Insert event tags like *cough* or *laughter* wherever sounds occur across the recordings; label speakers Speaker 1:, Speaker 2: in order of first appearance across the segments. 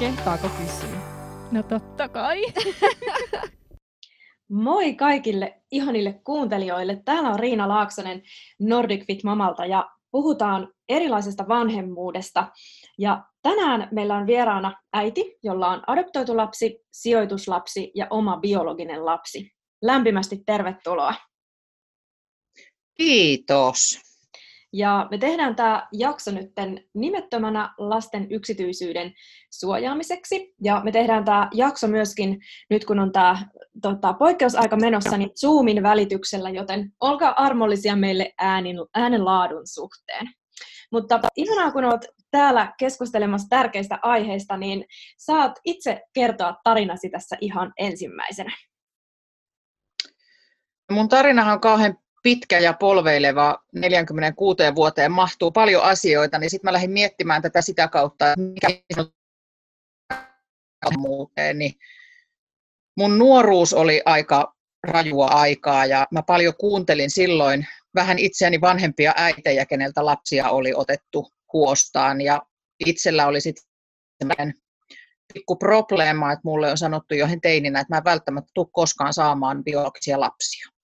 Speaker 1: Kehtaako kysyä?
Speaker 2: No totta kai. *laughs*
Speaker 3: Moi kaikille ihanille kuuntelijoille. Täällä on Riina Laaksonen Nordic Fit Mamalta ja puhutaan erilaisesta vanhemmuudesta. Ja tänään meillä on vieraana äiti, jolla on adoptoitu lapsi, sijoituslapsi ja oma biologinen lapsi. Lämpimästi tervetuloa.
Speaker 4: Kiitos.
Speaker 3: Ja me tehdään tämä jakso nyt nimettömänä lasten yksityisyyden suojaamiseksi. Ja me tehdään tämä jakso myöskin nyt, kun on tämä tota, poikkeusaika menossa, niin Zoomin välityksellä, joten olkaa armollisia meille äänin, äänenlaadun suhteen. Mutta ihanaa, kun olet täällä keskustelemassa tärkeistä aiheista, niin saat itse kertoa tarinasi tässä ihan ensimmäisenä.
Speaker 4: Mun tarinahan on kauhean pitkä ja polveileva 46 vuoteen mahtuu paljon asioita, niin sitten mä lähdin miettimään tätä sitä kautta, että mikä muuteen, niin mun nuoruus oli aika rajua aikaa ja mä paljon kuuntelin silloin vähän itseäni vanhempia äitejä, keneltä lapsia oli otettu huostaan ja itsellä oli sitten pikku probleema, että mulle on sanottu jo teininä, että mä en välttämättä tule koskaan saamaan biologisia lapsia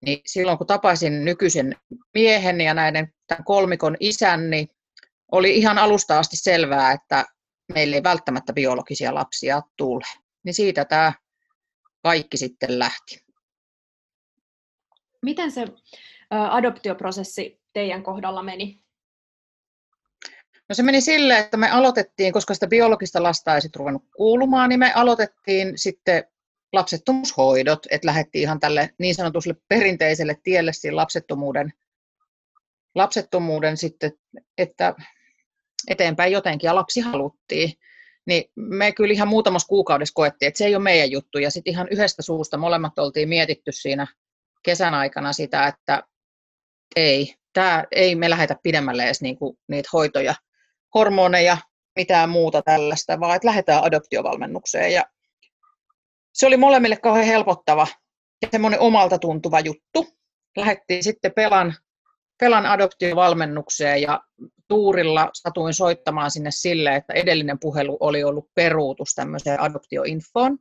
Speaker 4: niin silloin kun tapasin nykyisen miehen ja näiden tämän kolmikon isän, niin oli ihan alusta asti selvää, että meillä ei välttämättä biologisia lapsia tule. Niin siitä tämä kaikki sitten lähti.
Speaker 3: Miten se adoptioprosessi teidän kohdalla meni?
Speaker 4: No se meni silleen, että me aloitettiin, koska sitä biologista lasta ei sitten ruvennut kuulumaan, niin me aloitettiin sitten lapsettomuushoidot, että lähdettiin ihan tälle niin sanotulle perinteiselle tielle siinä lapsettomuuden, lapsettomuuden sitten, että eteenpäin jotenkin ja lapsi haluttiin. Niin me kyllä ihan muutamassa kuukaudessa koettiin, että se ei ole meidän juttu. Ja sitten ihan yhdestä suusta molemmat oltiin mietitty siinä kesän aikana sitä, että ei, tää, ei me lähetä pidemmälle edes niinku niitä hoitoja, hormoneja, mitään muuta tällaista, vaan että lähdetään adoptiovalmennukseen. Ja se oli molemmille kauhean helpottava ja semmoinen omalta tuntuva juttu. Lähettiin sitten Pelan, Pelan adoptiovalmennukseen ja tuurilla satuin soittamaan sinne sille, että edellinen puhelu oli ollut peruutus tämmöiseen adoptioinfoon.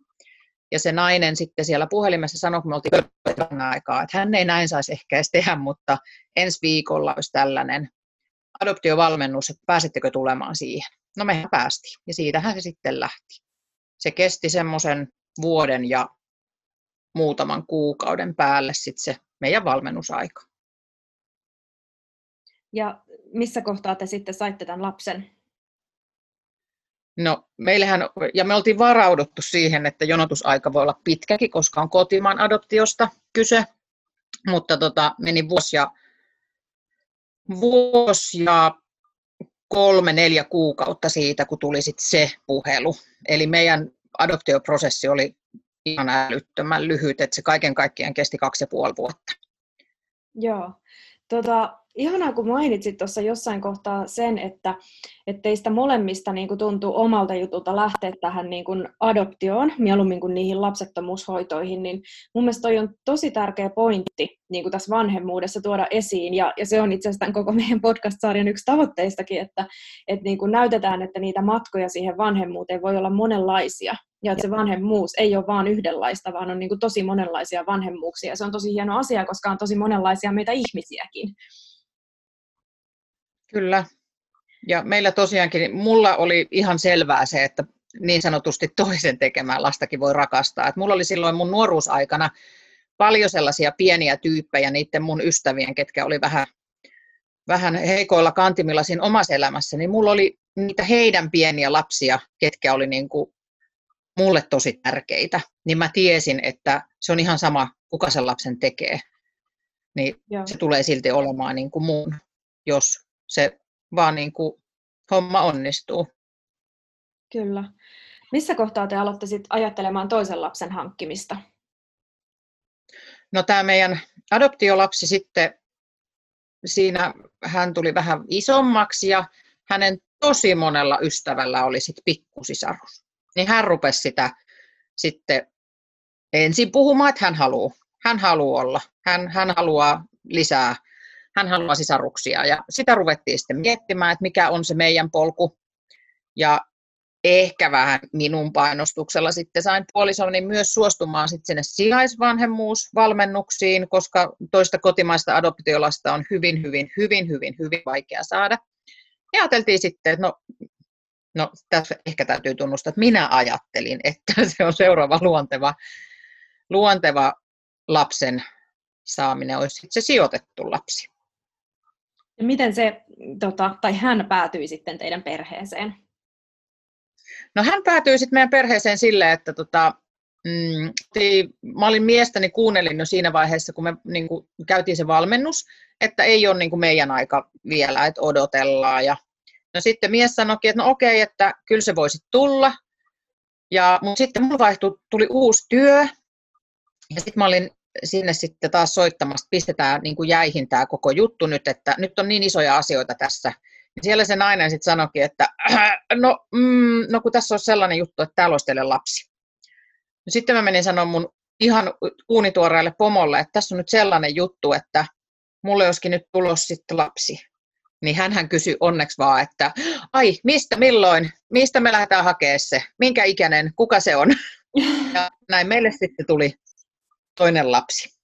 Speaker 4: Ja se nainen sitten siellä puhelimessa sanoi, kun me oltiin aikaa, että hän ei näin saisi ehkä edes tehdä, mutta ensi viikolla olisi tällainen adoptiovalmennus, että pääsittekö tulemaan siihen. No mehän päästiin ja siitähän se sitten lähti. Se kesti semmoisen vuoden ja muutaman kuukauden päälle sitten se meidän valmennusaika.
Speaker 3: Ja missä kohtaa te sitten saitte tämän lapsen?
Speaker 4: No, meillähän, ja me oltiin varauduttu siihen, että jonotusaika voi olla pitkäkin, koska on kotimaan adoptiosta kyse, mutta tota, meni vuosi ja, vuosi ja kolme, neljä kuukautta siitä, kun tuli sit se puhelu. Eli meidän adoptioprosessi oli ihan älyttömän lyhyt, että se kaiken kaikkiaan kesti kaksi ja puoli vuotta.
Speaker 3: Joo. Tota, ihanaa, kun mainitsit tuossa jossain kohtaa sen, että, että teistä molemmista niin tuntuu omalta jutulta lähteä tähän niin kuin adoptioon, mieluummin kuin niihin lapsettomuushoitoihin, niin mun mielestä toi on tosi tärkeä pointti niin kuin tässä vanhemmuudessa tuoda esiin, ja, ja se on itse asiassa koko meidän podcast-sarjan yksi tavoitteistakin, että, että niin kuin näytetään, että niitä matkoja siihen vanhemmuuteen voi olla monenlaisia, ja että se vanhemmuus ei ole vain yhdenlaista, vaan on niin kuin tosi monenlaisia vanhemmuuksia. Se on tosi hieno asia, koska on tosi monenlaisia meitä ihmisiäkin.
Speaker 4: Kyllä. Ja meillä tosiaankin, mulla oli ihan selvää se, että niin sanotusti toisen tekemään lastakin voi rakastaa. Et mulla oli silloin mun nuoruusaikana paljon sellaisia pieniä tyyppejä niiden mun ystävien, ketkä oli vähän, vähän heikoilla kantimilla siinä omassa elämässä, niin mulla oli niitä heidän pieniä lapsia, ketkä oli niin kuin mulle tosi tärkeitä, niin mä tiesin, että se on ihan sama, kuka sen lapsen tekee. Niin Joo. se tulee silti olemaan niin kuin mun, jos se vaan niin kuin homma onnistuu.
Speaker 3: Kyllä. Missä kohtaa te aloitte sit ajattelemaan toisen lapsen hankkimista?
Speaker 4: No tämä meidän adoptiolapsi sitten, siinä hän tuli vähän isommaksi ja hänen tosi monella ystävällä oli sitten pikkusisarus. Niin hän rupesi sitä sitten ensin puhumaan, että hän haluaa. Hän haluaa olla. Hän, hän haluaa lisää hän haluaa sisaruksia ja sitä ruvettiin sitten miettimään, että mikä on se meidän polku. Ja ehkä vähän minun painostuksella sitten sain puolisoni myös suostumaan sitten sinne sijaisvanhemmuusvalmennuksiin, koska toista kotimaista adoptiolasta on hyvin, hyvin, hyvin, hyvin, hyvin vaikea saada. Ja ajateltiin sitten, että no, no tässä ehkä täytyy tunnustaa, että minä ajattelin, että *laughs* se on seuraava luonteva, luonteva lapsen saaminen olisi se sijoitettu lapsi.
Speaker 3: Miten se, tota, tai hän päätyi sitten teidän perheeseen?
Speaker 4: No hän päätyi sitten meidän perheeseen sille, että tota, mm, mä olin miestäni kuunnelin jo siinä vaiheessa, kun me niin kuin, käytiin se valmennus, että ei ole niin kuin meidän aika vielä, että odotellaan. Ja, no sitten mies sanoikin, että no okei, että kyllä se voisi tulla. Ja, mutta sitten mulla vaihtui, tuli uusi työ, ja sitten mä olin sinne sitten taas soittamassa, pistetään niin kuin jäihin tämä koko juttu nyt, että nyt on niin isoja asioita tässä, ja siellä se nainen sitten sanoikin, että *clears throat* no, mm, no kun tässä on sellainen juttu, että täällä olisi teille lapsi. No, sitten mä menin sanoa mun ihan uunituoreelle pomolle, että tässä on nyt sellainen juttu, että mulle olisikin nyt tulos sitten lapsi. Niin hän kysyi onneksi vaan, että ai, mistä, milloin, mistä me lähdetään hakemaan se, minkä ikäinen, kuka se on. *laughs* Ja näin meille sitten tuli toinen lapsi.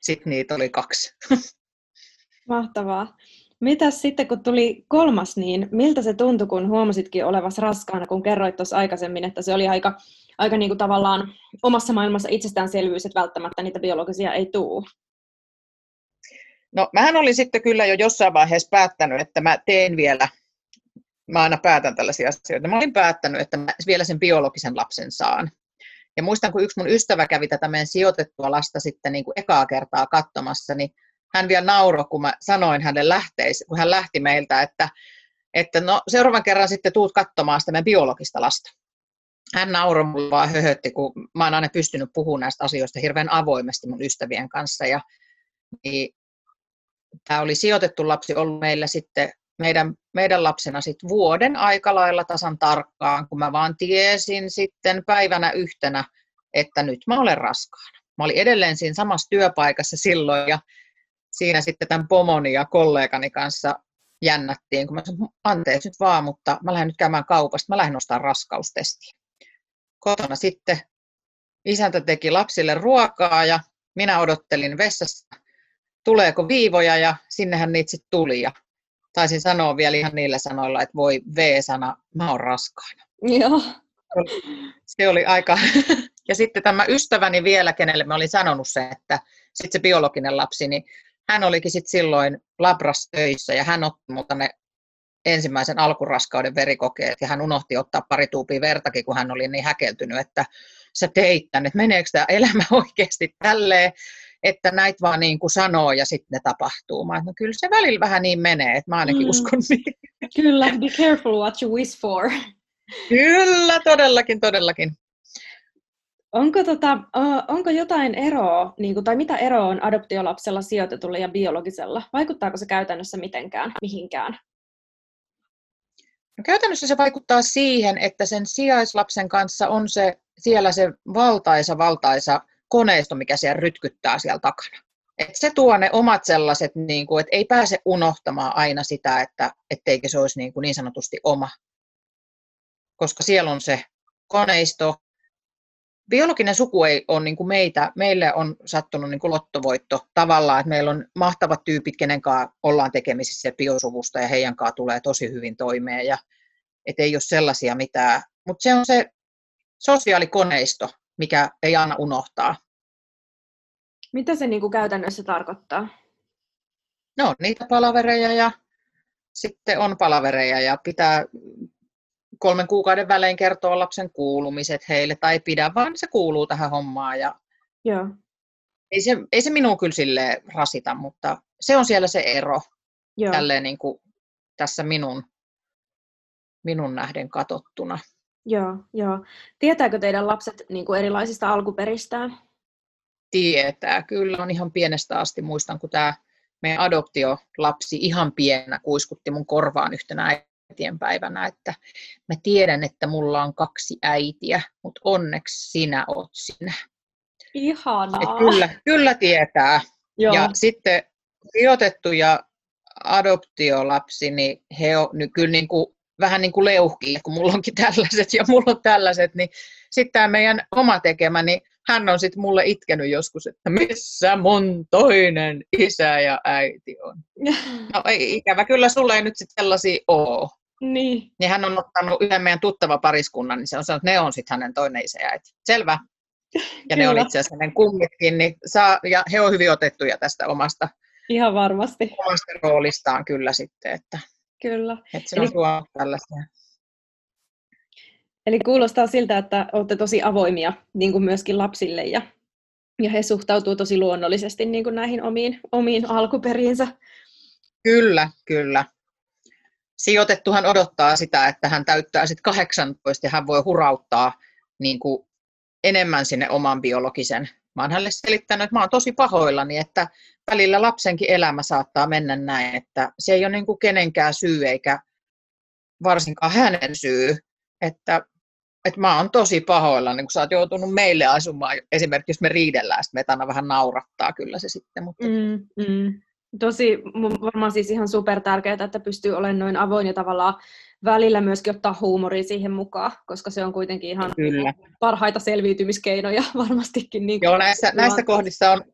Speaker 4: Sitten niitä oli kaksi. *laughs*
Speaker 3: Mahtavaa. Mitäs sitten, kun tuli kolmas, niin miltä se tuntui, kun huomasitkin olevas raskaana, kun kerroit tuossa aikaisemmin, että se oli aika, aika niin kuin tavallaan omassa maailmassa itsestäänselvyys, että välttämättä niitä biologisia ei tuu?
Speaker 4: No, mähän olin sitten kyllä jo jossain vaiheessa päättänyt, että mä teen vielä, mä aina päätän tällaisia asioita, mä olin päättänyt, että mä vielä sen biologisen lapsen saan. Ja muistan, kun yksi mun ystävä kävi tätä meidän sijoitettua lasta sitten niin kuin ekaa kertaa katsomassa, niin hän vielä nauroi, kun mä sanoin hänelle lähteisi, kun hän lähti meiltä, että, että no seuraavan kerran sitten tuut katsomaan sitä meidän biologista lasta. Hän nauroi mulle vaan höhötti, kun mä oon aina pystynyt puhumaan näistä asioista hirveän avoimesti mun ystävien kanssa. Ja, niin, tämä oli sijoitettu lapsi ollut meillä sitten meidän, meidän lapsena sitten vuoden aika lailla tasan tarkkaan, kun mä vaan tiesin sitten päivänä yhtenä, että nyt mä olen raskaana. Mä olin edelleen siinä samassa työpaikassa silloin ja siinä sitten tämän pomoni ja kollegani kanssa jännättiin, kun mä sanoin, anteeksi nyt vaan, mutta mä lähden nyt käymään kaupasta, mä lähden ostamaan raskaustestiä. Kotona sitten isäntä teki lapsille ruokaa ja minä odottelin vessassa, tuleeko viivoja ja sinnehän niitä sitten tuli. Ja taisin sanoa vielä ihan niillä sanoilla, että voi V-sana, mä oon raskaana.
Speaker 3: Joo.
Speaker 4: Se oli aika... *laughs* Ja sitten tämä ystäväni vielä, kenelle mä olin sanonut se, että sitten se biologinen lapsi, niin hän olikin sit silloin labras töissä ja hän otti multa ne ensimmäisen alkuraskauden verikokeet ja hän unohti ottaa pari tuupia vertakin, kun hän oli niin häkeltynyt, että sä teit tänne, että meneekö tämä elämä *laughs* oikeasti tälleen, että näitä vaan niin kuin sanoo ja sitten ne tapahtuu. Mä no kyllä se välillä vähän niin menee, että mä ainakin mm. uskon niin.
Speaker 3: Kyllä, be careful what you wish for.
Speaker 4: Kyllä, todellakin, todellakin.
Speaker 3: Onko, tota, onko jotain eroa, niin kuin, tai mitä eroa on adoptiolapsella, sijoitetulla ja biologisella? Vaikuttaako se käytännössä mitenkään, mihinkään?
Speaker 4: No, käytännössä se vaikuttaa siihen, että sen sijaislapsen kanssa on se, siellä se valtaisa, valtaisa koneisto, mikä siellä rytkyttää siellä takana. Et se tuo ne omat sellaiset, niin kuin, että ei pääse unohtamaan aina sitä, että etteikö se olisi niin, kuin niin sanotusti oma. Koska siellä on se koneisto, biologinen suku ei ole niin kuin meitä, meille on sattunut niin kuin lottovoitto tavallaan, että meillä on mahtavat tyypit, kenen kanssa ollaan tekemisissä biosuvusta ja heidän kanssa tulee tosi hyvin toimeen ja et ei ole sellaisia mitään, mutta se on se sosiaalikoneisto, mikä ei aina unohtaa.
Speaker 3: Mitä se niin kuin käytännössä tarkoittaa?
Speaker 4: No niitä palavereja ja sitten on palavereja ja pitää kolmen kuukauden välein kertoo lapsen kuulumiset heille tai ei pidä, vaan se kuuluu tähän hommaan. Ja
Speaker 3: Joo.
Speaker 4: Ei, se, ei se minua kyllä sille rasita, mutta se on siellä se ero Joo. Tälleen niin kuin tässä minun, minun nähden katottuna.
Speaker 3: Joo, joo. Tietääkö teidän lapset niin kuin erilaisista alkuperistään?
Speaker 4: Tietää, kyllä on ihan pienestä asti. Muistan, kun tämä meidän adoptiolapsi ihan pienenä kuiskutti mun korvaan yhtenä päivänä, että mä tiedän, että mulla on kaksi äitiä, mutta onneksi sinä oot sinä.
Speaker 3: Ihanaa.
Speaker 4: Et kyllä, kyllä tietää. Joo. Ja sitten sijoitettu ja adoptiolapsi, niin he on, niin kyllä niin kuin vähän niin kuin leuhkii, kun mulla onkin tällaiset ja mulla on tällaiset, niin sitten tämä meidän oma tekemä, niin hän on sitten mulle itkenyt joskus, että missä mun toinen isä ja äiti on. No ei, ikävä kyllä sulle ei nyt sitten sellaisia ole.
Speaker 3: Niin.
Speaker 4: niin hän on ottanut yhden meidän tuttava pariskunnan, niin se on sanonut, että ne on sitten hänen toinen isä ja äiti. Selvä. Ja ne on itse asiassa hänen kummitkin, niin saa, ja he on hyvin otettuja tästä omasta,
Speaker 3: Ihan varmasti.
Speaker 4: omasta roolistaan kyllä sitten, että,
Speaker 3: Kyllä.
Speaker 4: että se
Speaker 3: Eli-
Speaker 4: on tuo tällaista.
Speaker 3: Eli kuulostaa siltä, että olette tosi avoimia niin kuin myöskin lapsille ja, ja he suhtautuu tosi luonnollisesti niin kuin näihin omiin, omiin alkuperiinsä.
Speaker 4: Kyllä, kyllä. Sijoitettuhan odottaa sitä, että hän täyttää sitten 18 ja hän voi hurauttaa niin kuin enemmän sinne oman biologisen. Mä oon hänelle selittänyt, että mä oon tosi pahoillani, että välillä lapsenkin elämä saattaa mennä näin, että se ei ole niin kuin kenenkään syy eikä varsinkaan hänen syy, että, että mä oon tosi pahoillani, kun sä oot joutunut meille asumaan, esimerkiksi jos me riidellään, sitten aina vähän naurattaa kyllä se sitten, mutta
Speaker 3: Mm, mm. Tosi varmaan siis ihan super tärkeää, että pystyy olemaan noin avoin ja tavallaan välillä myöskin ottaa huumoria siihen mukaan, koska se on kuitenkin ihan
Speaker 4: kyllä.
Speaker 3: parhaita selviytymiskeinoja *laughs* varmastikin. Niin
Speaker 4: Joo, näissä, näissä kohdissa on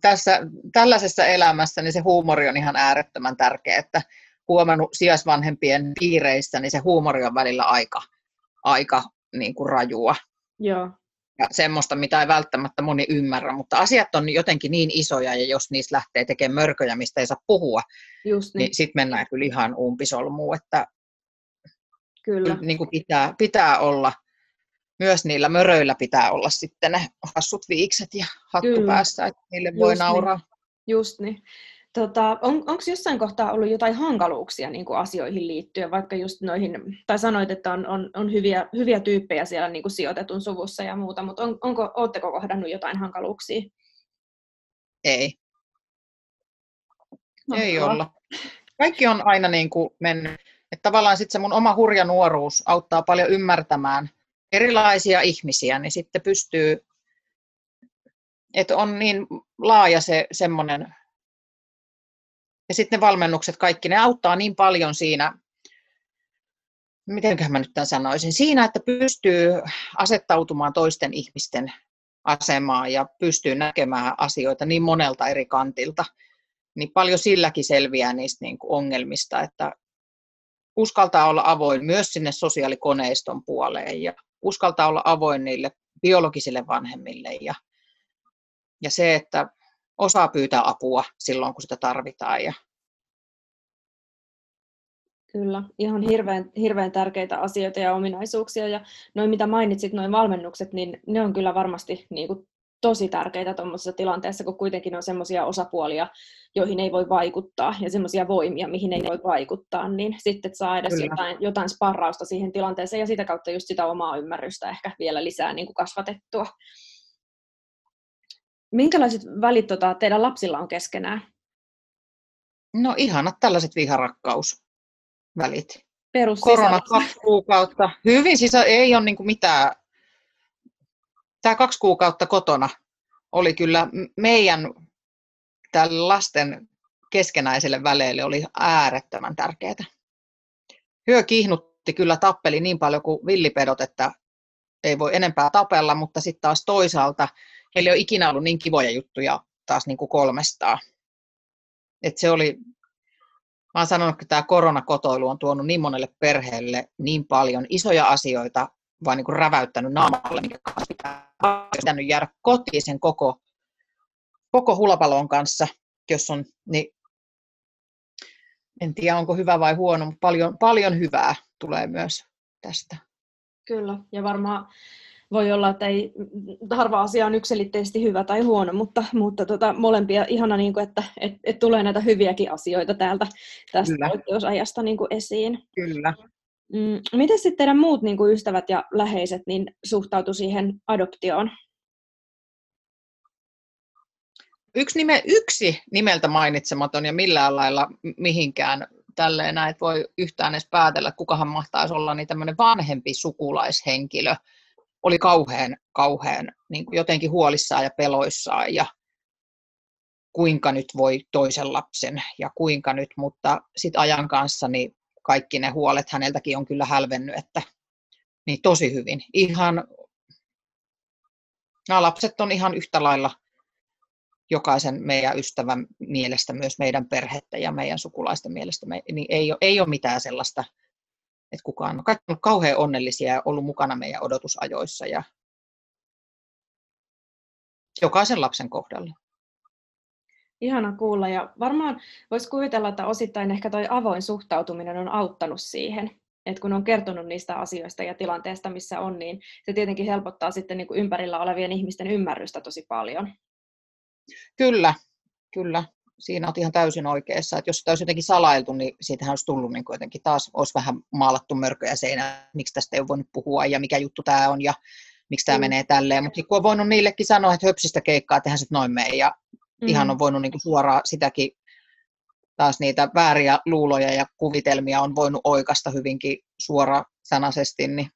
Speaker 4: tässä, tällaisessa elämässä niin se huumori on ihan äärettömän tärkeä, että huomannut sijaisvanhempien piireissä, niin se huumori on välillä aika, aika niin kuin rajua.
Speaker 3: Joo,
Speaker 4: Ja semmoista, mitä ei välttämättä moni ymmärrä, mutta asiat on jotenkin niin isoja, ja jos niistä lähtee tekemään mörköjä, mistä ei saa puhua,
Speaker 3: just niin,
Speaker 4: niin sitten mennään kyllä ihan umpisolmuun, että
Speaker 3: kyllä.
Speaker 4: niin kuin pitää, pitää olla, myös niillä möröillä pitää olla sitten ne hassut viikset ja hattu
Speaker 3: Kyllä.
Speaker 4: päässä, että niille voi
Speaker 3: Just niin.
Speaker 4: nauraa.
Speaker 3: Just niin. Tota, on, onko jossain kohtaa ollut jotain hankaluuksia niin kuin asioihin liittyen, vaikka just noihin, tai sanoit, että on, on, on hyviä, hyviä tyyppejä siellä niin kuin sijoitetun suvussa ja muuta, mutta on, onko, ootteko kohdannut jotain hankaluuksia?
Speaker 4: Ei, ei
Speaker 3: Mahtavaa.
Speaker 4: olla. Kaikki on aina niin kuin mennyt. Että tavallaan sitten se mun oma hurja nuoruus auttaa paljon ymmärtämään erilaisia ihmisiä, niin sitten pystyy, että on niin laaja se semmoinen, ja sitten ne valmennukset kaikki, ne auttaa niin paljon siinä, mitenköhän mä nyt tämän sanoisin, siinä, että pystyy asettautumaan toisten ihmisten asemaan ja pystyy näkemään asioita niin monelta eri kantilta, niin paljon silläkin selviää niistä niin ongelmista, että uskaltaa olla avoin myös sinne sosiaalikoneiston puoleen ja uskaltaa olla avoin niille biologisille vanhemmille ja, ja se, että osaa pyytää apua silloin, kun sitä tarvitaan. Ja,
Speaker 3: Kyllä, ihan hirveän, hirveän tärkeitä asioita ja ominaisuuksia. Ja noin mitä mainitsit, noin valmennukset, niin ne on kyllä varmasti niin kuin, tosi tärkeitä tuommoisessa tilanteessa, kun kuitenkin on semmoisia osapuolia, joihin ei voi vaikuttaa, ja semmoisia voimia, mihin ei voi vaikuttaa, niin sitten saa edes
Speaker 4: Kyllä.
Speaker 3: jotain, jotain sparrausta siihen tilanteeseen, ja sitä kautta just sitä omaa ymmärrystä ehkä vielä lisää niin kuin kasvatettua. Minkälaiset välit tota, teidän lapsilla on keskenään?
Speaker 4: no ihanat tällaiset viharakkausvälit.
Speaker 3: Perus
Speaker 4: Korona kaksi kuukautta. Hyvin siis ei ole niin mitään. Tämä kaksi kuukautta kotona oli kyllä meidän tälle lasten keskenäiselle väleille oli äärettömän tärkeää. Hyö kihnutti kyllä tappeli niin paljon kuin villipedot, että ei voi enempää tapella, mutta sitten taas toisaalta heillä ei ole ikinä ollut niin kivoja juttuja taas niin kuin kolmestaan. Et se oli, mä oon sanonut, että tämä koronakotoilu on tuonut niin monelle perheelle niin paljon isoja asioita, vaan niin kuin räväyttänyt naamalle, minkä kanssa pitää pitänyt jäädä kotiin sen koko, koko hulapalon kanssa, jos on, niin en tiedä onko hyvä vai huono, mutta paljon, paljon hyvää tulee myös tästä.
Speaker 3: Kyllä, ja varmaan voi olla, että ei, harva asia on yksilitteisesti hyvä tai huono, mutta, mutta tota, molempia ihana, niin kuin, että et, et tulee näitä hyviäkin asioita täältä tästä
Speaker 4: Kyllä.
Speaker 3: poikkeusajasta niin kuin esiin.
Speaker 4: Kyllä.
Speaker 3: Mm, miten sitten teidän muut niin kuin ystävät ja läheiset niin suhtautu siihen adoptioon?
Speaker 4: Yksi, nime, yksi nimeltä mainitsematon ja millään lailla mihinkään tälleen näin, voi yhtään edes päätellä, kukahan mahtaisi olla, niin tämmöinen vanhempi sukulaishenkilö oli kauhean, kauhean niin kuin jotenkin huolissaan ja peloissaan ja kuinka nyt voi toisen lapsen ja kuinka nyt, mutta sitten ajan kanssa niin kaikki ne huolet häneltäkin on kyllä hälvennyt, että niin tosi hyvin. Ihan, nämä lapset on ihan yhtä lailla jokaisen meidän ystävän mielestä, myös meidän perhettä ja meidän sukulaisten mielestä, me, niin ei, ole, ei ole mitään sellaista, että kukaan on kaikki on kauhean onnellisia ja ollut mukana meidän odotusajoissa ja jokaisen lapsen kohdalla.
Speaker 3: Ihana kuulla ja varmaan voisi kuvitella, että osittain ehkä toi avoin suhtautuminen on auttanut siihen, että kun on kertonut niistä asioista ja tilanteesta, missä on, niin se tietenkin helpottaa sitten niin kuin ympärillä olevien ihmisten ymmärrystä tosi paljon.
Speaker 4: Kyllä, kyllä. Siinä on ihan täysin oikeassa. Että jos sitä olisi jotenkin salailtu, niin siitähän olisi tullut niin jotenkin taas, olisi vähän maalattu mörköjä seinään, miksi tästä ei ole voinut puhua ja mikä juttu tämä on ja miksi tämä mm. menee tälleen. Mutta kun on voinut niillekin sanoa, että höpsistä keikkaa, tehdään sitten noin mene ja mm. ihan on voinut niin suoraan sitäkin taas niitä vääriä luuloja ja kuvitelmia on voinut oikasta hyvinkin suorasanaisesti, niin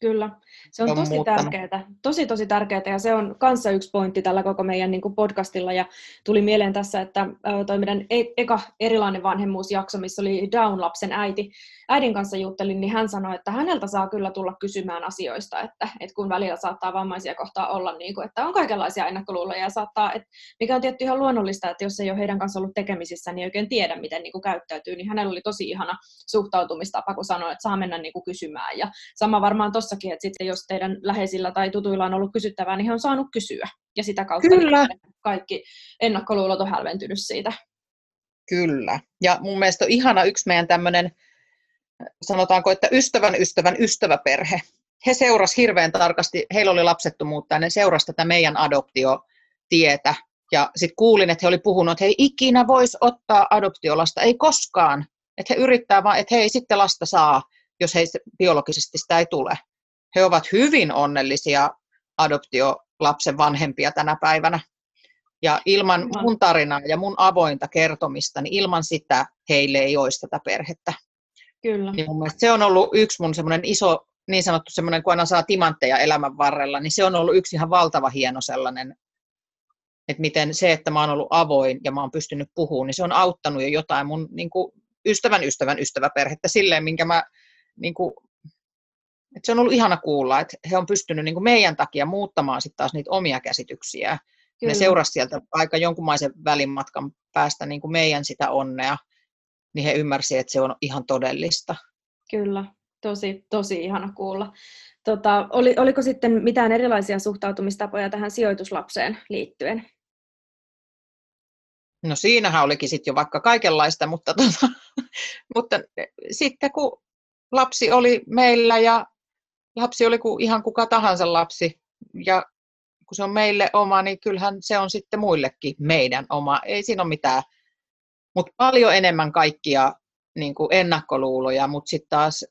Speaker 3: Kyllä, se on, on tosi muuttanut. tärkeää, tosi tosi tärkeää ja se on kanssa yksi pointti tällä koko meidän niin kuin podcastilla. Ja tuli mieleen tässä, että toi meidän e- eka erilainen vanhemmuusjakso, missä oli Down-lapsen äiti, äidin kanssa juttelin, niin hän sanoi, että häneltä saa kyllä tulla kysymään asioista, että, että kun välillä saattaa vammaisia kohtaa olla, niin kuin, että on kaikenlaisia ennakkoluuloja. Ja saattaa, että mikä on tietty ihan luonnollista, että jos ei ole heidän kanssa ollut tekemisissä, niin ei oikein tiedä, miten niin kuin käyttäytyy, niin hänellä oli tosi ihana suhtautumistapa, kun sanoi, että saa mennä niin kuin kysymään. Ja sama varmaan tossakin, että sitten jos teidän läheisillä tai tutuilla on ollut kysyttävää, niin he on saanut kysyä ja sitä kautta Kyllä. kaikki ennakkoluulot on hälventynyt siitä.
Speaker 4: Kyllä. Ja mun mielestä on ihana yksi meidän tämmöinen sanotaanko, että ystävän ystävän ystäväperhe. He seurasivat hirveän tarkasti, heillä oli lapsettomuutta, ja ne seurasivat tätä meidän adoptiotietä. Ja sitten kuulin, että he oli puhunut, että he ei ikinä voisi ottaa adoptiolasta, ei koskaan. Että he yrittää vaan, että he ei sitten lasta saa, jos he biologisesti sitä ei tule. He ovat hyvin onnellisia adoptiolapsen vanhempia tänä päivänä. Ja ilman mun tarinaa ja mun avointa kertomista, niin ilman sitä heille ei olisi tätä perhettä.
Speaker 3: Kyllä.
Speaker 4: Niin mun se on ollut yksi mun semmoinen iso, niin sanottu semmoinen, kun aina saa timantteja elämän varrella, niin se on ollut yksi ihan valtava hieno sellainen, että miten se, että mä oon ollut avoin ja mä oon pystynyt puhumaan, niin se on auttanut jo jotain mun niin kuin, ystävän ystävän ystäväperhettä silleen, minkä mä, niin kuin, että se on ollut ihana kuulla, että he on pystynyt niin kuin meidän takia muuttamaan sitten taas niitä omia käsityksiä. Kyllä. Ne seurasi sieltä aika jonkunmaisen välimatkan päästä niin kuin meidän sitä onnea niin he ymmärsivät, että se on ihan todellista.
Speaker 3: Kyllä, tosi, tosi ihana kuulla. Tota, oli, oliko sitten mitään erilaisia suhtautumistapoja tähän sijoituslapseen liittyen?
Speaker 4: No siinähän olikin sitten jo vaikka kaikenlaista, mutta, tota, *laughs* mutta sitten kun lapsi oli meillä ja lapsi oli kuin ihan kuka tahansa lapsi ja kun se on meille oma, niin kyllähän se on sitten muillekin meidän oma. Ei siinä ole mitään mutta paljon enemmän kaikkia niin kuin ennakkoluuloja, mutta sitten taas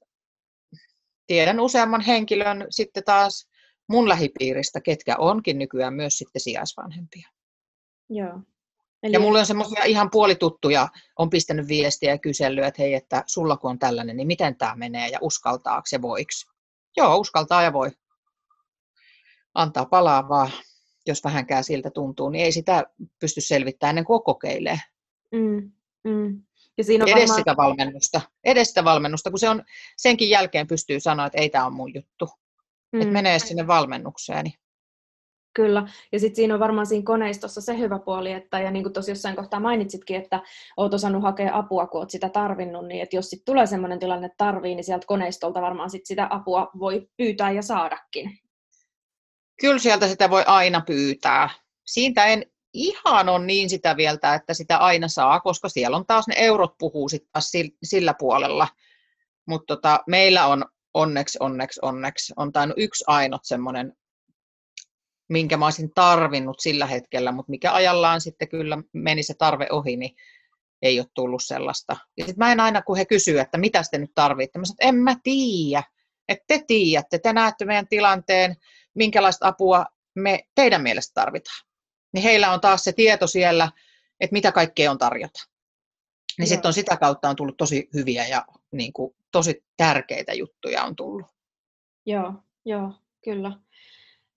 Speaker 4: tiedän useamman henkilön sitten taas mun lähipiiristä, ketkä onkin nykyään myös sitten sijaisvanhempia.
Speaker 3: Joo.
Speaker 4: Eli... Ja mulla on semmoisia ihan puolituttuja, on pistänyt viestiä ja kysellyt, että hei, että sulla kun on tällainen, niin miten tämä menee ja uskaltaako se voiksi? Joo, uskaltaa ja voi. Antaa palaa vaan, jos vähänkään siltä tuntuu, niin ei sitä pysty selvittämään ennen kuin kokeilee.
Speaker 3: Mm, mm. Ja siinä
Speaker 4: on edes varmaan... sitä valmennusta, edes sitä valmennusta, kun se on, senkin jälkeen pystyy sanoa, että ei tämä ole mun juttu. Mm. Että menee sinne valmennukseen. Niin.
Speaker 3: Kyllä, ja sitten siinä on varmaan siinä koneistossa se hyvä puoli, että ja niin kuin tuossa jossain kohtaa mainitsitkin, että oot osannut hakea apua, kun oot sitä tarvinnut, niin että jos sitten tulee sellainen tilanne, tarvii, niin sieltä koneistolta varmaan sit sitä apua voi pyytää ja saadakin.
Speaker 4: Kyllä sieltä sitä voi aina pyytää. Siitä en ihan on niin sitä vielä, että sitä aina saa, koska siellä on taas ne eurot puhuu sitten taas sillä puolella. Mutta tota, meillä on onneksi, onneksi, onneksi, on tainnut yksi ainut semmoinen, minkä mä olisin tarvinnut sillä hetkellä, mutta mikä ajallaan sitten kyllä meni se tarve ohi, niin ei ole tullut sellaista. Ja sitten mä en aina, kun he kysyvät, että mitä te nyt tarvitte, mä sanon, että en mä tiedä, että te tiedätte, te näette meidän tilanteen, minkälaista apua me teidän mielestä tarvitaan niin heillä on taas se tieto siellä, että mitä kaikkea on tarjota. Niin sitten on sitä kautta on tullut tosi hyviä ja niin kuin, tosi tärkeitä juttuja on tullut.
Speaker 3: Joo, joo, kyllä.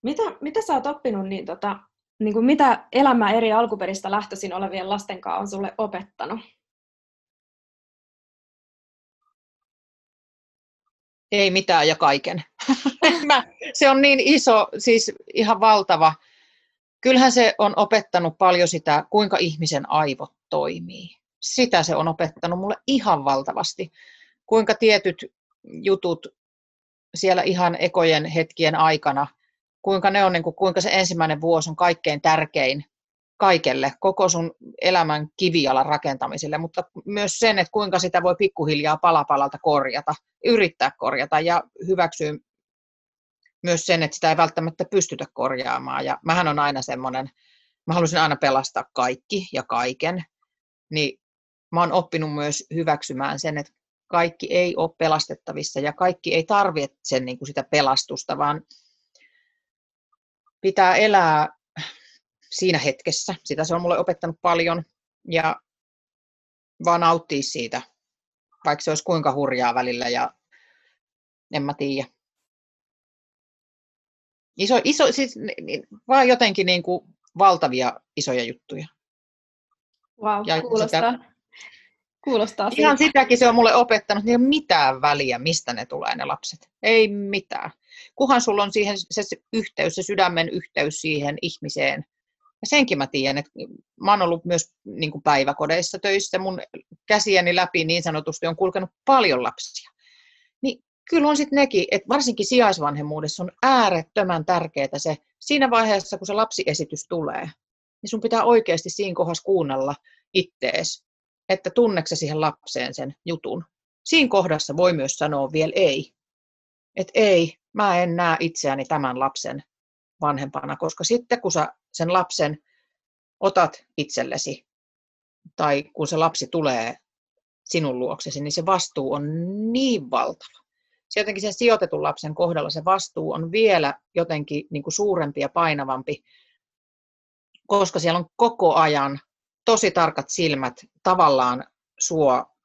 Speaker 3: Mitä, mitä sä oot oppinut, niin, tota, niin kuin mitä elämä eri alkuperistä lähtöisin olevien lasten kanssa on sulle opettanut?
Speaker 4: Ei mitään ja kaiken. *laughs* se on niin iso, siis ihan valtava. Kyllähän se on opettanut paljon sitä, kuinka ihmisen aivot toimii. Sitä se on opettanut mulle ihan valtavasti. Kuinka tietyt jutut siellä ihan ekojen hetkien aikana, kuinka ne on, niin kuin, kuinka se ensimmäinen vuosi on kaikkein tärkein kaikelle, koko sun elämän kivialan rakentamiselle, mutta myös sen, että kuinka sitä voi pikkuhiljaa palapalalta korjata, yrittää korjata ja hyväksyä myös sen, että sitä ei välttämättä pystytä korjaamaan. Ja mähän on aina semmoinen, mä halusin aina pelastaa kaikki ja kaiken, niin mä oon oppinut myös hyväksymään sen, että kaikki ei ole pelastettavissa ja kaikki ei tarvitse niin kuin sitä pelastusta, vaan pitää elää siinä hetkessä. Sitä se on mulle opettanut paljon ja vaan nauttia siitä, vaikka se olisi kuinka hurjaa välillä ja en mä tiedä. Iso, iso, siis, vaan jotenkin niin kuin valtavia isoja juttuja.
Speaker 3: Wow, ja kuulostaa, sitä, kuulostaa
Speaker 4: siitä. Ihan sitäkin se on mulle opettanut, niin ei ole mitään väliä, mistä ne tulee ne lapset. Ei mitään. Kuhan sulla on siihen se yhteys, se sydämen yhteys siihen ihmiseen, ja senkin mä tiedän, että mä oon ollut myös niin kuin päiväkodeissa töissä, mun käsieni läpi niin sanotusti on kulkenut paljon lapsia. Niin kyllä on sitten nekin, että varsinkin sijaisvanhemmuudessa on äärettömän tärkeää se, siinä vaiheessa kun se lapsiesitys tulee, niin sun pitää oikeasti siinä kohdassa kuunnella ittees, että tunneksä siihen lapseen sen jutun. Siinä kohdassa voi myös sanoa vielä ei. Että ei, mä en näe itseäni tämän lapsen vanhempana, koska sitten kun sä sen lapsen otat itsellesi, tai kun se lapsi tulee sinun luoksesi, niin se vastuu on niin valtava. Se jotenkin sen sijoitetun lapsen kohdalla se vastuu on vielä jotenkin niin kuin suurempi ja painavampi, koska siellä on koko ajan tosi tarkat silmät tavallaan sua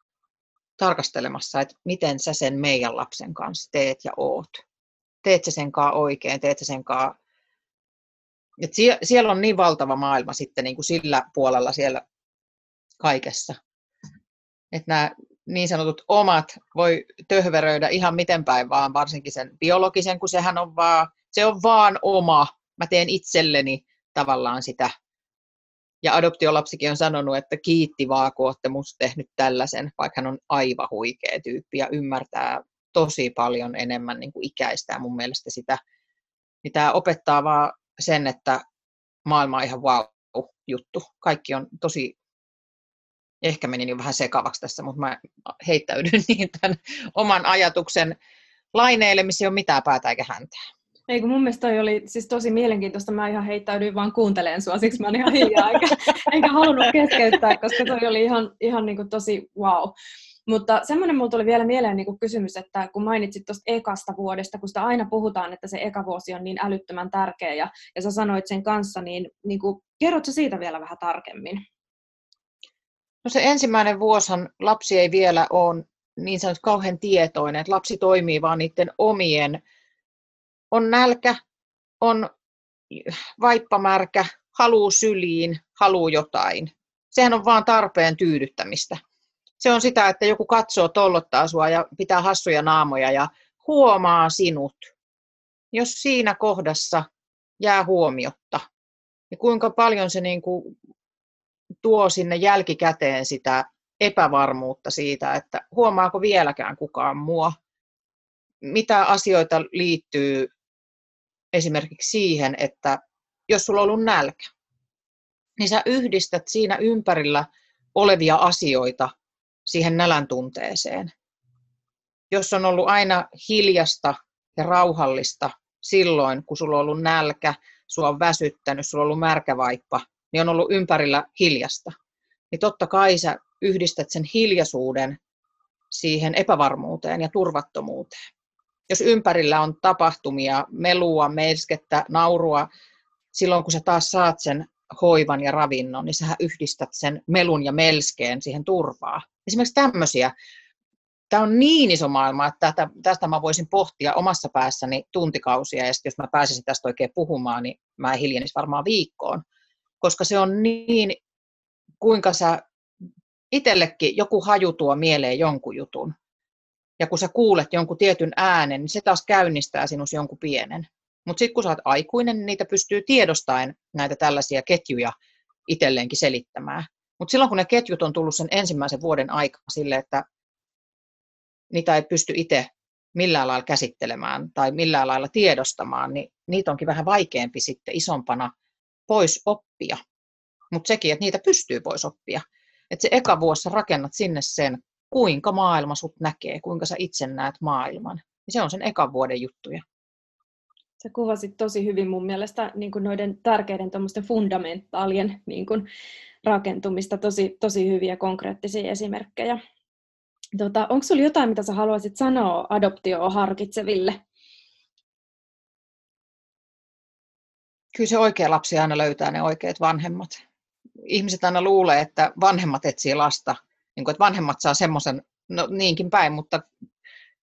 Speaker 4: tarkastelemassa, että miten sä sen meidän lapsen kanssa teet ja oot. Teet sä senkaan oikein, teet sä senkaan et sie, siellä on niin valtava maailma sitten niin kuin sillä puolella siellä kaikessa. Että nämä niin sanotut omat voi töhveröidä ihan miten päin vaan, varsinkin sen biologisen, kun sehän on vaan, se on vaan oma. Mä teen itselleni tavallaan sitä. Ja adoptiolapsikin on sanonut, että kiitti vaan, kun olette musta tehnyt tällaisen, vaikka hän on aivan huikea tyyppi ja ymmärtää tosi paljon enemmän niin kuin ikäistää mun mielestä sitä. Tämä opettaa vaan sen, että maailma on ihan wow juttu. Kaikki on tosi, ehkä menin jo vähän sekavaksi tässä, mutta mä heittäydyn *laughs* niin tämän oman ajatuksen laineille, missä ei ole mitään päätä eikä häntää.
Speaker 3: Ei kun mun mielestä toi oli siis tosi mielenkiintoista. Mä ihan heittäydyin vaan kuunteleen sua, siksi mä oon ihan hiljaa, enkä, enkä halunnut keskeyttää, koska toi oli ihan, ihan niin kuin tosi wow. Mutta semmoinen mulla tuli vielä mieleen niin kysymys, että kun mainitsit tuosta ekasta vuodesta, kun sitä aina puhutaan, että se eka vuosi on niin älyttömän tärkeä ja, ja sä sanoit sen kanssa, niin, niin kuin, kerrotko siitä vielä vähän tarkemmin?
Speaker 4: No se ensimmäinen vuosihan lapsi ei vielä ole niin sanottu kauhean tietoinen, että lapsi toimii vaan niiden omien, on nälkä, on vaippamärkä, haluu syliin, haluu jotain. Sehän on vaan tarpeen tyydyttämistä se on sitä, että joku katsoo, tollottaa sua ja pitää hassuja naamoja ja huomaa sinut. Jos siinä kohdassa jää huomiotta, niin kuinka paljon se niin kuin tuo sinne jälkikäteen sitä epävarmuutta siitä, että huomaako vieläkään kukaan mua, mitä asioita liittyy esimerkiksi siihen, että jos sulla on ollut nälkä, niin sä yhdistät siinä ympärillä olevia asioita siihen nälän tunteeseen. Jos on ollut aina hiljasta ja rauhallista silloin, kun sulla on ollut nälkä, sulla on väsyttänyt, sulla on ollut märkävaippa, niin on ollut ympärillä hiljasta. Niin totta kai sä yhdistät sen hiljaisuuden siihen epävarmuuteen ja turvattomuuteen. Jos ympärillä on tapahtumia, melua, melskettä, naurua, silloin kun sä taas saat sen hoivan ja ravinnon, niin sä yhdistät sen melun ja melskeen siihen turvaa. Esimerkiksi tämmöisiä. Tämä on niin iso maailma, että tästä, mä voisin pohtia omassa päässäni tuntikausia, ja jos mä pääsisin tästä oikein puhumaan, niin mä hiljenis varmaan viikkoon. Koska se on niin, kuinka sä itsellekin joku haju tuo mieleen jonkun jutun. ja kun sä kuulet jonkun tietyn äänen, niin se taas käynnistää sinus jonkun pienen. Mutta sitten kun sä oot aikuinen, niin niitä pystyy tiedostaen näitä tällaisia ketjuja itselleenkin selittämään. Mutta silloin kun ne ketjut on tullut sen ensimmäisen vuoden aikana sille, että niitä ei pysty itse millään lailla käsittelemään tai millään lailla tiedostamaan, niin niitä onkin vähän vaikeampi sitten isompana pois oppia. Mutta sekin, että niitä pystyy pois oppia. Että se eka vuosi rakennat sinne sen, kuinka maailma sut näkee, kuinka sä itse näet maailman. Ja se on sen ekan vuoden juttuja.
Speaker 3: Sä kuvasit tosi hyvin mun mielestä niin kuin noiden tärkeiden fundamentaalien niin kuin rakentumista, tosi, tosi hyviä konkreettisia esimerkkejä. Tota, onko sinulla jotain, mitä sä haluaisit sanoa adoptioa harkitseville?
Speaker 4: Kyllä se oikea lapsi aina löytää ne oikeat vanhemmat. Ihmiset aina luulee, että vanhemmat etsii lasta, niin kuin, että vanhemmat saa semmoisen, no niinkin päin, mutta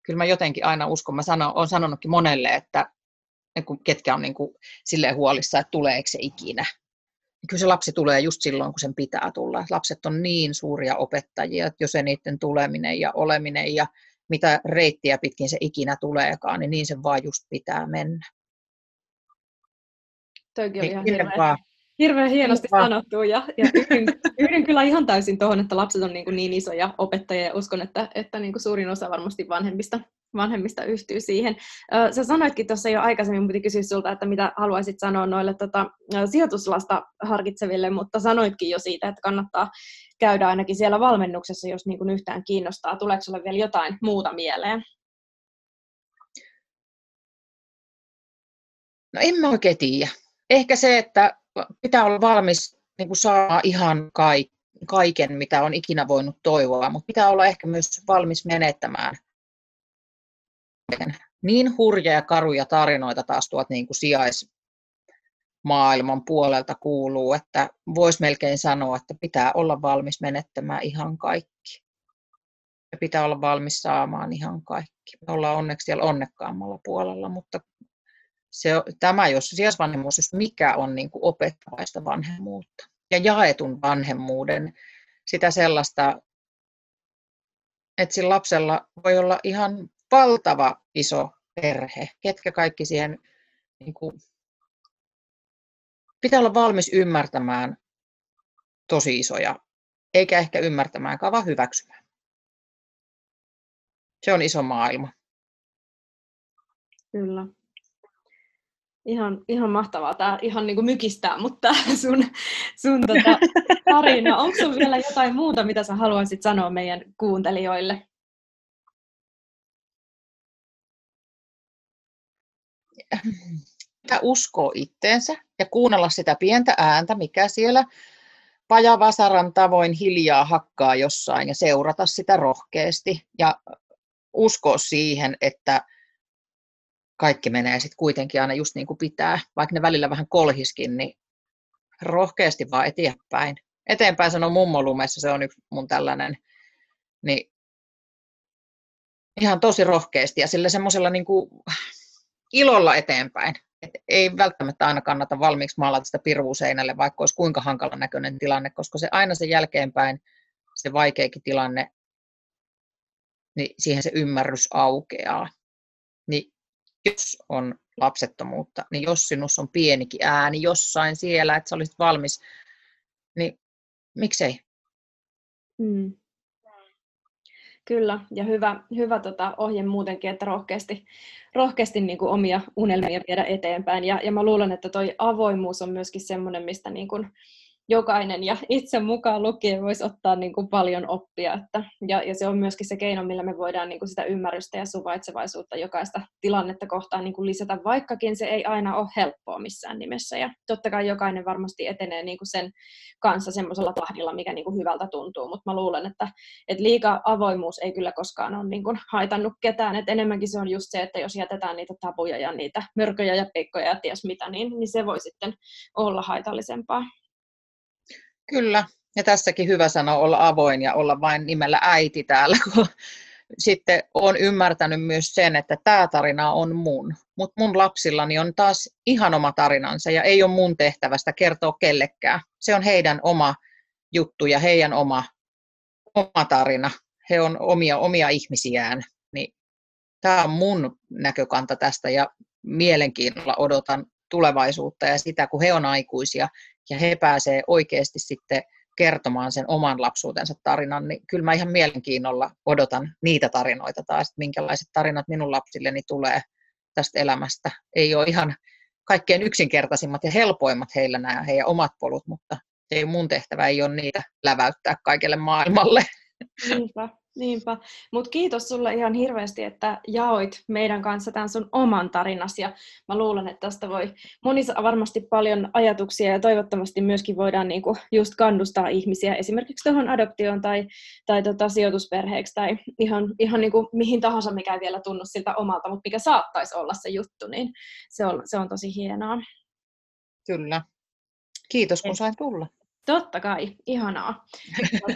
Speaker 4: kyllä mä jotenkin aina uskon, mä sano, olen sanonutkin monelle, että ketkä on niin kuin silleen huolissa, että tuleeko se ikinä. Kyllä se lapsi tulee just silloin, kun sen pitää tulla. Lapset on niin suuria opettajia, että jos se niiden tuleminen ja oleminen ja mitä reittiä pitkin se ikinä tuleekaan, niin niin se vaan just pitää mennä.
Speaker 3: Toikin on niin, ihan hirveän, hirveän hienosti Hyvä. sanottu ja, ja yhdyn, yhdyn kyllä ihan täysin tuohon, että lapset on niin, kuin niin isoja opettajia ja uskon, että, että niin kuin suurin osa varmasti vanhemmista vanhemmista yhtyy siihen. Sä sanoitkin tuossa jo aikaisemmin, mutta kysyä sulta, että mitä haluaisit sanoa noille tota, sijoituslasta harkitseville, mutta sanoitkin jo siitä, että kannattaa käydä ainakin siellä valmennuksessa, jos niin kuin yhtään kiinnostaa. Tuleeko sinulle vielä jotain muuta mieleen?
Speaker 4: No en mä oikein tiedä. Ehkä se, että pitää olla valmis niin kuin saa ihan kaiken, mitä on ikinä voinut toivoa, mutta pitää olla ehkä myös valmis menettämään niin hurja ja karuja tarinoita taas tuot niin kuin sijaismaailman puolelta kuuluu, että voisi melkein sanoa, että pitää olla valmis menettämään ihan kaikki. Ja pitää olla valmis saamaan ihan kaikki. Me ollaan onneksi siellä onnekkaammalla puolella, mutta se, tämä, jos sijaisvanhemmuus, jos mikä on niin kuin opettavaista vanhemmuutta ja jaetun vanhemmuuden, sitä sellaista, että sillä lapsella voi olla ihan valtava iso perhe, ketkä kaikki siihen niin kuin, pitää olla valmis ymmärtämään tosi isoja, eikä ehkä ymmärtämään, vaan hyväksymään. Se on iso maailma.
Speaker 3: Kyllä. Ihan, ihan mahtavaa. Tämä ihan niin kuin mykistää, mutta sun, sun tota, tarina. Onko sinulla vielä jotain muuta, mitä sä haluaisit sanoa meidän kuuntelijoille?
Speaker 4: Pitää uskoa itteensä ja kuunnella sitä pientä ääntä, mikä siellä pajavasaran tavoin hiljaa hakkaa jossain ja seurata sitä rohkeasti ja uskoa siihen, että kaikki menee sitten kuitenkin aina just niin kuin pitää, vaikka ne välillä vähän kolhiskin, niin rohkeasti vaan eteenpäin. Eteenpäin sanoo mummolumessa, se on yksi mun tällainen, niin ihan tosi rohkeasti ja sillä semmoisella niin kuin ilolla eteenpäin. Et ei välttämättä aina kannata valmiiksi maalata sitä pirvuuseinälle, vaikka olisi kuinka hankalan näköinen tilanne, koska se aina se jälkeenpäin, se vaikeakin tilanne, niin siihen se ymmärrys aukeaa. Niin jos on lapsettomuutta, niin jos sinussa on pienikin ääni jossain siellä, että sä olisit valmis, niin miksei? Mm.
Speaker 3: Kyllä, ja hyvä, hyvä tota, ohje muutenkin, että rohkeasti, rohkeasti niin kuin omia unelmia viedä eteenpäin. Ja, ja mä luulen, että toi avoimuus on myöskin semmoinen, mistä niin kuin, jokainen ja *laughs* itse mukaan lukien voisi ottaa niin kuin paljon oppia. Että, ja, ja se on myöskin se keino, millä me voidaan niin kuin sitä ymmärrystä ja suvaitsevaisuutta jokaista tilannetta kohtaan niin kuin lisätä, vaikkakin se ei aina ole helppoa missään nimessä. Ja totta kai jokainen varmasti etenee niin kuin sen kanssa semmoisella tahdilla, mikä niin kuin hyvältä tuntuu, mutta mä luulen, että, että liika avoimuus ei kyllä koskaan ole niin kuin haitannut ketään. Et enemmänkin se on just se, että jos jätetään niitä tabuja ja niitä mörköjä ja peikkoja ja ties mitä, niin, niin se voi sitten olla haitallisempaa.
Speaker 4: Kyllä, ja tässäkin hyvä sanoa olla avoin ja olla vain nimellä äiti täällä, *laughs* kun sitten olen ymmärtänyt myös sen, että tämä tarina on mun, mutta mun lapsillani on taas ihan oma tarinansa ja ei ole mun tehtävästä kertoa kellekään. Se on heidän oma juttu ja heidän oma, oma tarina. He on omia, omia ihmisiään, niin Tämä on mun näkökanta tästä ja mielenkiinnolla odotan tulevaisuutta ja sitä, kun he on aikuisia ja he pääsee oikeasti sitten kertomaan sen oman lapsuutensa tarinan, niin kyllä mä ihan mielenkiinnolla odotan niitä tarinoita taas, että minkälaiset tarinat minun lapsilleni tulee tästä elämästä. Ei ole ihan kaikkein yksinkertaisimmat ja helpoimmat heillä nämä heidän omat polut, mutta ei mun tehtävä ei ole niitä läväyttää kaikelle maailmalle.
Speaker 3: Niinpä, niinpä. Mutta kiitos sulle ihan hirveästi, että jaoit meidän kanssa tämän sun oman tarinasi. Ja mä luulen, että tästä voi monissa varmasti paljon ajatuksia ja toivottavasti myöskin voidaan niinku just kannustaa ihmisiä esimerkiksi tuohon adoptioon tai, tai tota sijoitusperheeksi tai ihan, ihan niinku mihin tahansa, mikä ei vielä tunnu siltä omalta, mutta mikä saattaisi olla se juttu, niin se on, se on tosi hienoa.
Speaker 4: Kyllä. Kiitos, kun sain tulla.
Speaker 3: Totta kai, ihanaa.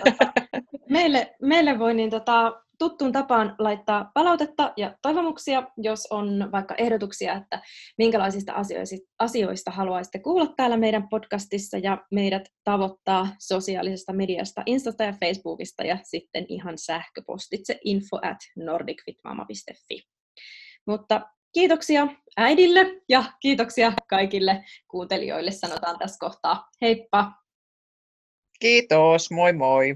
Speaker 3: *laughs* Meille, meille voi niin tota, tuttuun tapaan laittaa palautetta ja toivomuksia, jos on vaikka ehdotuksia, että minkälaisista asioista, asioista haluaisitte kuulla täällä meidän podcastissa ja meidät tavoittaa sosiaalisesta mediasta, Instasta ja Facebookista ja sitten ihan sähköpostitse info at nordicfitmama.fi. Mutta kiitoksia äidille ja kiitoksia kaikille kuuntelijoille, sanotaan tässä kohtaa. Heippa!
Speaker 4: Kiitos, moi moi!